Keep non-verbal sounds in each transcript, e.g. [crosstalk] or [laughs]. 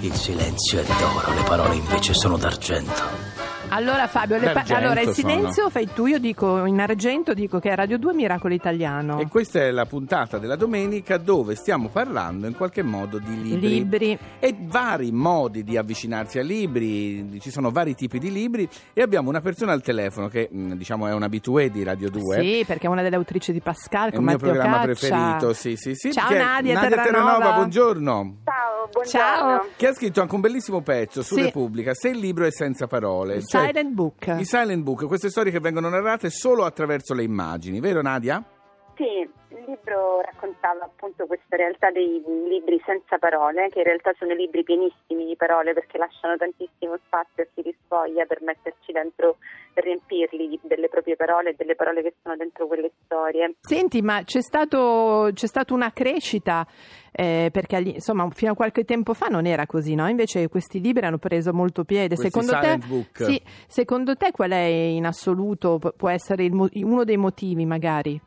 Il silenzio è d'oro, le parole invece sono d'argento. Allora Fabio, le pa- D'argento allora il sono. silenzio fai tu, io dico in argento dico che è Radio 2 Miracolo Italiano. E questa è la puntata della domenica dove stiamo parlando in qualche modo di libri. Libri. E vari modi di avvicinarsi a libri, ci sono vari tipi di libri e abbiamo una persona al telefono che mh, diciamo è un abitué di Radio 2. Sì, perché è una delle autrici di Pascal È il mio Matteo programma Caccia. preferito, sì, sì, sì. Ciao che è Nadia, Nadia Terranova. buongiorno. Ciao, buongiorno. Ciao. Che ha scritto anche un bellissimo pezzo su Sì. Repubblica, Se il libro è senza parole. Cioè, Silent Book. I silent book, queste storie che vengono narrate solo attraverso le immagini, vero Nadia? Sì, libro raccontava appunto questa realtà dei libri senza parole, che in realtà sono libri pienissimi di parole perché lasciano tantissimo spazio a chi li sfoglia per metterci dentro, per riempirli delle proprie parole e delle parole che sono dentro quelle storie. Senti, ma c'è, stato, c'è stata una crescita eh, perché agli- insomma fino a qualche tempo fa non era così, no? Invece questi libri hanno preso molto piede. Secondo te, sì, secondo te qual è in assoluto pu- può essere il uno dei motivi magari?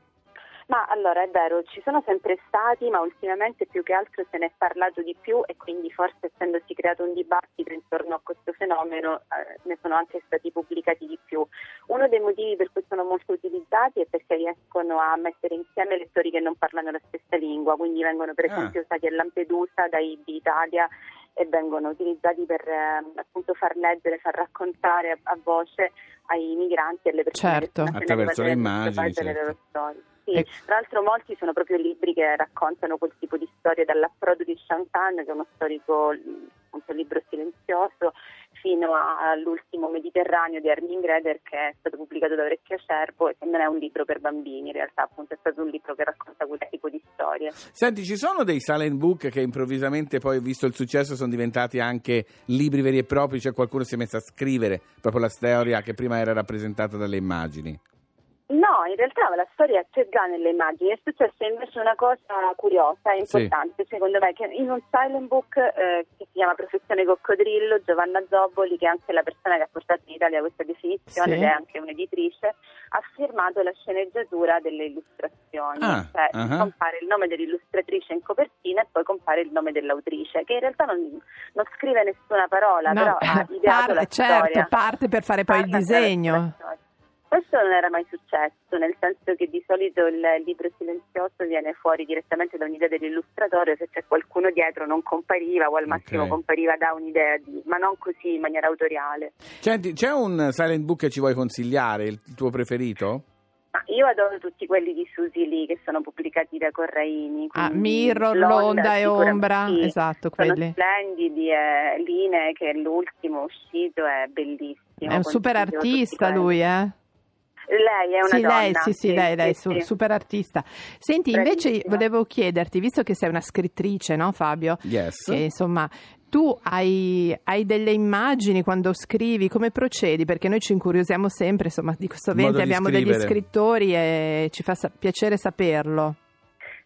Ma allora è vero, ci sono sempre stati, ma ultimamente più che altro se ne è parlato di più e quindi forse essendosi creato un dibattito intorno a questo fenomeno eh, ne sono anche stati pubblicati di più. Uno dei motivi per cui sono molto utilizzati è perché riescono a mettere insieme lettori che non parlano la stessa lingua, quindi vengono per Ah. esempio usati a Lampedusa, da IBI Italia e vengono utilizzati per eh, appunto far leggere, far raccontare a, a voce ai migranti e alle persone Certo. che Attraverso le immagini, certo. loro storie. Sì, E- tra l'altro molti sono proprio libri che raccontano quel tipo di storie, dall'approdo di Chantan, che è uno storico appunto libro silenzioso, fino all'ultimo Mediterraneo di Armin Greder che è stato pubblicato da Orecchio Acerbo e che non è un libro per bambini, in realtà appunto è stato un libro che racconta quel tipo di storie. Senti, ci sono dei silent book che improvvisamente poi, visto il successo, sono diventati anche libri veri e propri, cioè qualcuno si è messo a scrivere proprio la storia che prima era rappresentata dalle immagini. No, in realtà la storia c'è già nelle immagini, è successa invece una cosa curiosa e Sì. importante secondo me, che in un silent book eh, che si chiama Professione Coccodrillo, Giovanna Zobboli, che è anche la persona che ha portato in Italia questa definizione Sì. ed è anche un'editrice, ha firmato la sceneggiatura delle illustrazioni, Ah, cioè ah. compare il nome dell'illustratrice in copertina e poi compare il nome dell'autrice, che in realtà non, non scrive nessuna parola, No, però ha [laughs] ideato par- la certo, storia. parte per fare poi il Parla attraverso disegno. Questo non era mai successo, nel senso che di solito il libro silenzioso viene fuori direttamente da un'idea dell'illustratore, se c'è qualcuno dietro non compariva o al massimo Ok. compariva da un'idea, di, ma non così in maniera autoriale. Senti, c'è un silent book che ci vuoi consigliare, il tuo preferito? Ma io adoro tutti quelli di Susi Lee che sono pubblicati da Corraini. Ah, Mirror, L'Onda e Ombra, sì, esatto, Sono quelli. splendidi, e Line che è l'ultimo uscito, è bellissimo. È un super artista lui, eh? Lei è una sì, donna. lei, sì, sì, lei, lei, sì. super artista. Senti, invece volevo chiederti, visto che sei una scrittrice, no Fabio? Yes. Che insomma, tu hai, hai delle immagini quando scrivi, come procedi? Perché noi ci incuriosiamo sempre, insomma, di questo Il modo vento di abbiamo degli scrivere. scrittori e ci fa sa- piacere saperlo.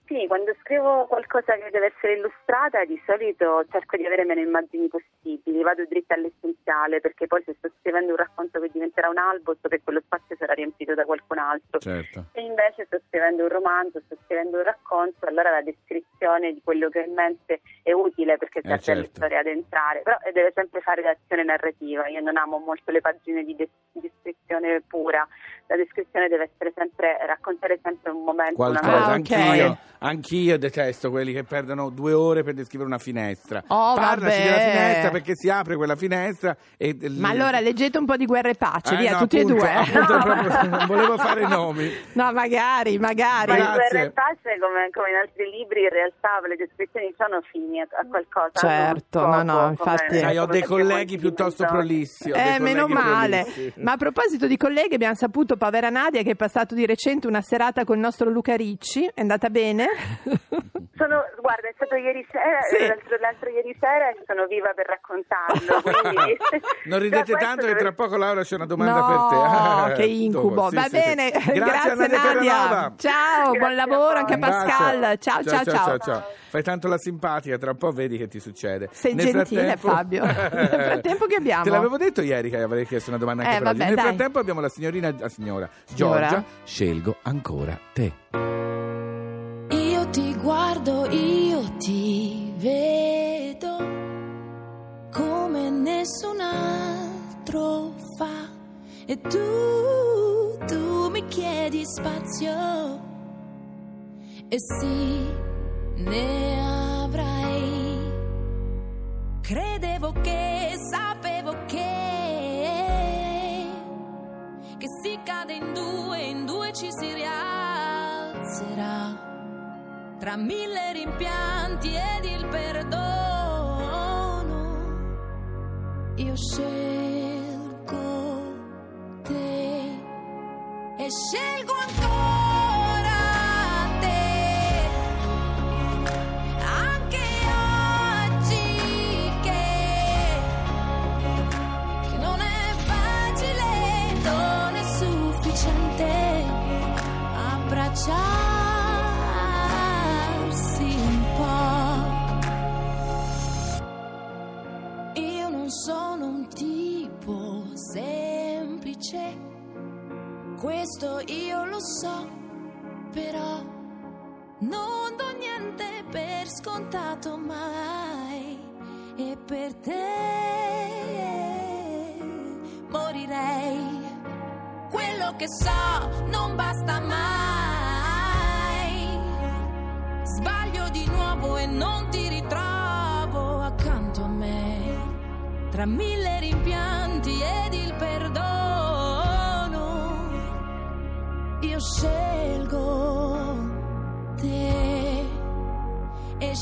Sì, quando scrivo qualcosa che deve essere illustrata di solito cerco di avere meno immagini possibili, vado dritta all'essenziale perché poi se sto scrivendo un racconto che diventerà un albo so che quello spazio sarà riempito da qualcun altro. Certo. Se invece sto scrivendo un romanzo, sto scrivendo un racconto, allora la descrizione di quello che ho in mente è utile perché serve certo. alle storie ad entrare, però eh, deve sempre fare l'azione narrativa. Io non amo molto le pagine di des- descrizione pura, la descrizione deve essere sempre, raccontare sempre un momento, una Qualcosa, Ah, anch'io, anch'io detesto quelli che perdono due ore per descrivere una finestra. Oh, Parlaci vabbè. della finestra perché si apre quella finestra e... Ma allora leggete un po' di Guerra e Pace, Eh, via, no, tutti appunto, e due. [laughs] appunto, No. proprio- non volevo fare nomi. No, magari, magari. Ma. Guerra e Pace, come, come in altri libri, in realtà le descrizioni sono fini a, a qualcosa. Certo, no, no, infatti- Sai, ho come dei colleghi piuttosto prolissi. Eh, meno male. prolissi. Ma a proposito di colleghi, abbiamo saputo, povera Nadia, che è passato di recente una serata col nostro Luca Ricci. È andata bene? [laughs] Sono, guarda, è stato ieri sera, Sì. l'altro, l'altro ieri sera e sono viva per raccontarlo. [laughs] Quindi, Non [laughs] ridete questo tanto che tra poco Laura c'è una domanda no, per te. Ah, che incubo. sì, Va sì, sì. bene, Grazie, grazie, Nadia Nadia. Ciao, buon Grazie a lavoro anche a Un bacio. Pascal. Ciao, ciao, ciao. ciao. Fai tanto la simpatica, tra un po' vedi che ti succede. Sei Nel gentile, frattempo- Fabio. Nel frattempo che abbiamo? Te l'avevo detto ieri che avrei chiesto una domanda anche Eh, per oggi. vabbè, Nel dai. frattempo abbiamo la signorina, la signora Signora? Giorgia. Scelgo ancora te. Nessun altro fa. E tu, tu mi chiedi spazio. E sì, ne avrai. Credevo che, sapevo che, che si cade in due, in due ci si rialzerà. Tra mille rimpianti ed il perdono, io scelgo te e scelgo ancora semplice, questo io lo so, però non do niente per scontato mai e per te morirei. Quello che so non basta mai. Sbaglio di nuovo e non ti ritrovo accanto a me. Tra mille rimpianti ed il perdono, scelgo te e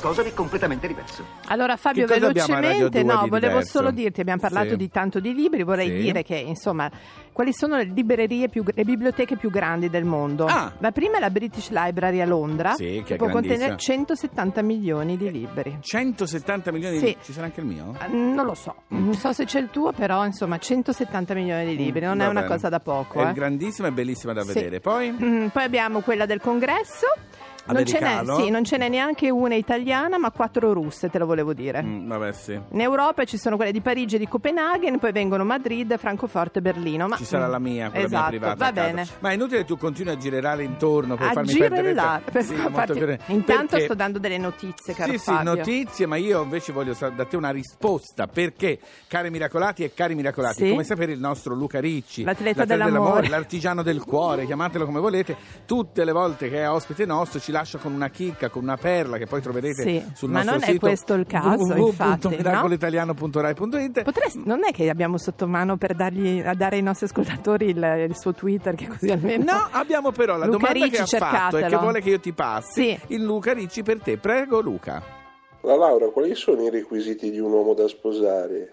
qualcosa di completamente diverso. Allora Fabio, Che velocemente, 2 no, di volevo diverso? solo dirti, abbiamo parlato Sì. di tanto di libri, vorrei Sì. dire che insomma, quali sono le librerie più, le biblioteche più grandi del mondo? Ah. La prima è la British Library a Londra, Sì, che è può contenere 170 milioni di libri. 170 milioni Sì. di... Ci sarà anche il mio? Ah, Non lo so, non so se c'è il tuo, però insomma 170 milioni di libri, non Va è una bene. cosa da poco. È eh. grandissima e bellissima da Sì. vedere. Poi... Mm, poi abbiamo quella del congresso. Non ce, n'è, sì, non ce n'è neanche una italiana, ma quattro russe, te lo volevo dire. Mm, vabbè, sì. In Europa ci sono quelle di Parigi e di Copenaghen, poi vengono Madrid, Francoforte e Berlino. Ma... Ci sarà la mia, quella esatto, mia privata. Va bene. Ma è inutile che tu continui a girare intorno per A farmi perdere girellare, tempo. per Sì, farti-. Intanto Perché- sto dando delle notizie, caro Sì, sì, Fabio. notizie, ma io invece voglio da te una risposta. Perché, cari miracolati e cari miracolati, Sì. come sapere il nostro Luca Ricci, L'atleta l'atleta dell'amore. l'artigiano del cuore, chiamatelo come volete, tutte le volte che è ospite nostro ci lascia con una chicca, con una perla che poi troverete Sì, sul ma nostro non è sito questo il caso, infatti, no? www.miracolitaliano.rai.it Potresti- non è che abbiamo sotto mano per dargli, a dare ai nostri ascoltatori il, il suo Twitter, che così almeno. No, abbiamo però la Luca domanda Ricci, che ha fatto e che cercatelo. vuole che io ti passi. Sì. Il Luca Ricci per te. Prego, Luca. La Laura, quali sono i requisiti di un uomo da sposare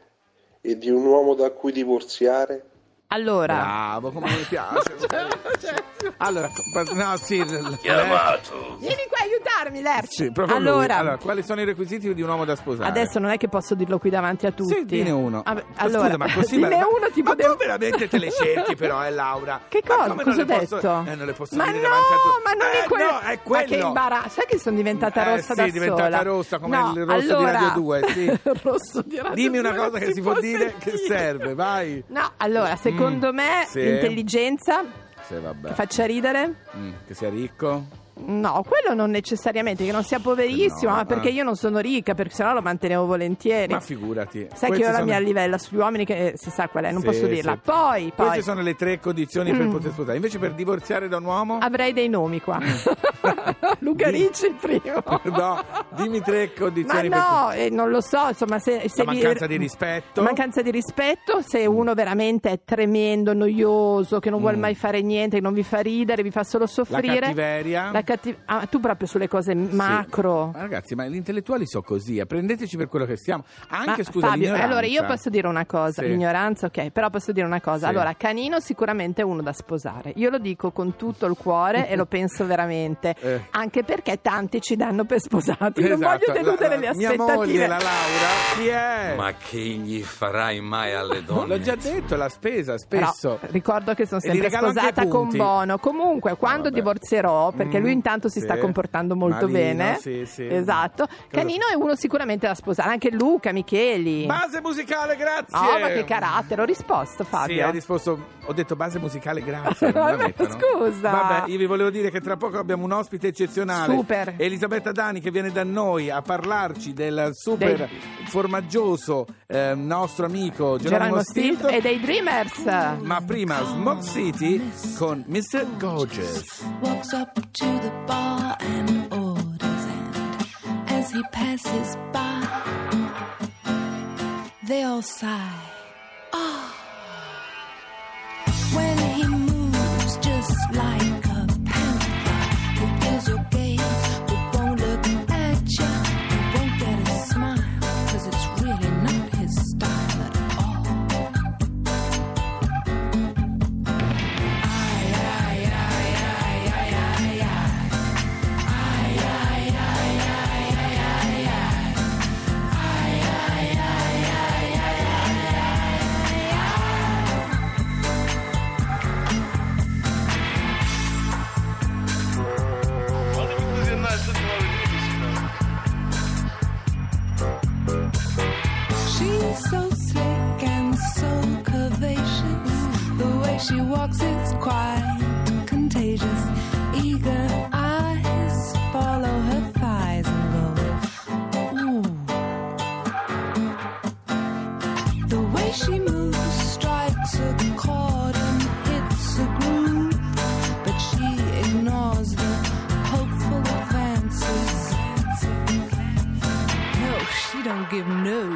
e di un uomo da cui divorziare? Allora, Bravo, come mi piace. [laughs] allora, no, sì, l- Chiamato. vieni qua a aiutarmi, Lerci. sì, proprio lui. allora, Allora, quali sono i requisiti di un uomo da sposare? adesso non è che posso dirlo qui davanti a tutti. Sì, dine uno. Ma allora, scusa, ma così dine ma- uno ti ma potevo... tu veramente te le cerchi però, eh, Laura? Che Ma cosa? come Cosa non ho le posso- detto? Eh, non le posso ma dire no, davanti a tutti. ma non Eh, è quello. no, è quello. Ma che imbarazzo. Sai che sono diventata Eh, rossa sì, da è diventata sola? rossa come No, il rosso di allora... Radio 2, sì. [laughs] rosso di Radio Dimmi una 2 cosa non che si può dire che sentire. serve, vai. No, allora, secondo Mm, me sì. l'intelligenza Sì, vabbè. che faccia ridere. Mm, che sia ricco. No, quello non necessariamente, che non sia poverissimo, No, ma perché ah. io non sono ricca, perché sennò lo mantenevo volentieri. Ma figurati. Sai che io ho la sono- mia livella sugli uomini che eh, si sa qual è, non Sì, posso dirla. sì. Poi, poi Queste sono le tre condizioni per Mm. poter sposare. Invece per divorziare da un uomo? avrei dei nomi qua. [laughs] Luca Ricci il primo. [laughs] no, dimmi tre Ma condizioni no, eh, non lo so, insomma, se, se La vi- mancanza di rispetto. Mancanza di rispetto, se uno veramente è tremendo, noioso, che non vuole Mm. mai fare niente, che non vi fa ridere, vi fa solo per la soffrire. cattiveria. La cattiv- ah, tu proprio sulle cose macro. Ma ragazzi, ma gli intellettuali sono così, eh, prendeteci per quello che siamo. Anche Ma, scusa, Fabio, l'ignoranza. allora io posso dire una cosa, Sì. l'ignoranza ok, però posso dire una cosa. Sì. Allora, Canino sicuramente è uno da sposare. Io lo dico con tutto il cuore e lo [laughs] penso veramente, Eh. anche perché tanti ci danno per sposati. Non Esatto, voglio deludere la- le la- Mia aspettative. moglie, la Laura, chi è? Ma che gli farai mai alle [laughs] donne? L'ho già detto, la spesa, Però spesso. ricordo che sono sempre sposata con. Bono. Comunque, quando Vabbè. divorzierò, perché Mm, lui intanto si sta sì. comportando molto Malino, bene. sì, sì. Esatto. Canino è uno sicuramente da sposare, anche Luca, Micheli. Base musicale, grazie. No, ma che carattere, ho risposto Fabio. Sì, hai risposto, ho detto base musicale, grazie. [laughs] Vabbè, mettono. scusa. Vabbè, io vi volevo dire che tra poco abbiamo un ospite eccezionale. Super. Elisabetta Dani che viene da noi a parlarci del super Dei- formaggioso eh, nostro amico Geronimo, Geronimo Stilton. Stilt e dei Dreamers. Ma prima Smoke City con Mr. Gorgeous. walks up to the bar and orders and as he passes by they all sigh. Ah. When he moves just like a panther he feels your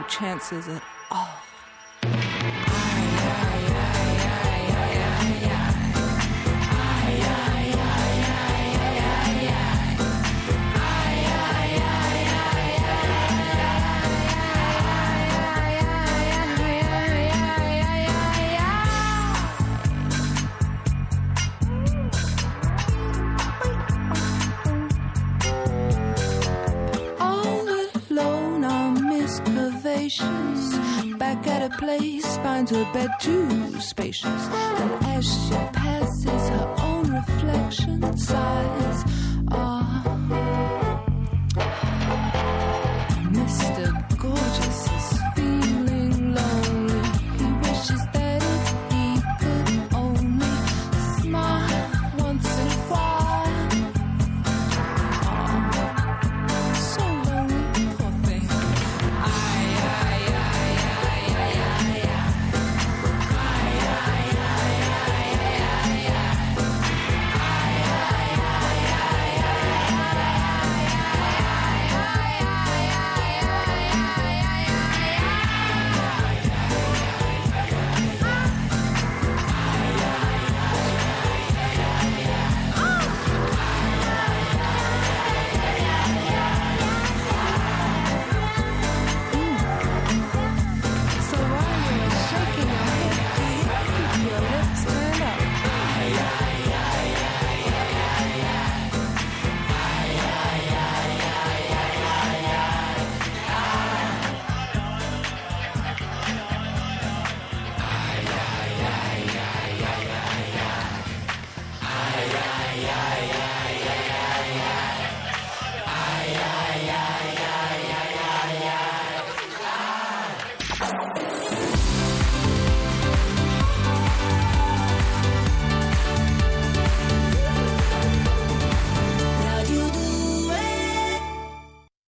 chances at all. Back at a place, finds her bed too spacious. And as she passes, her own reflection sighs.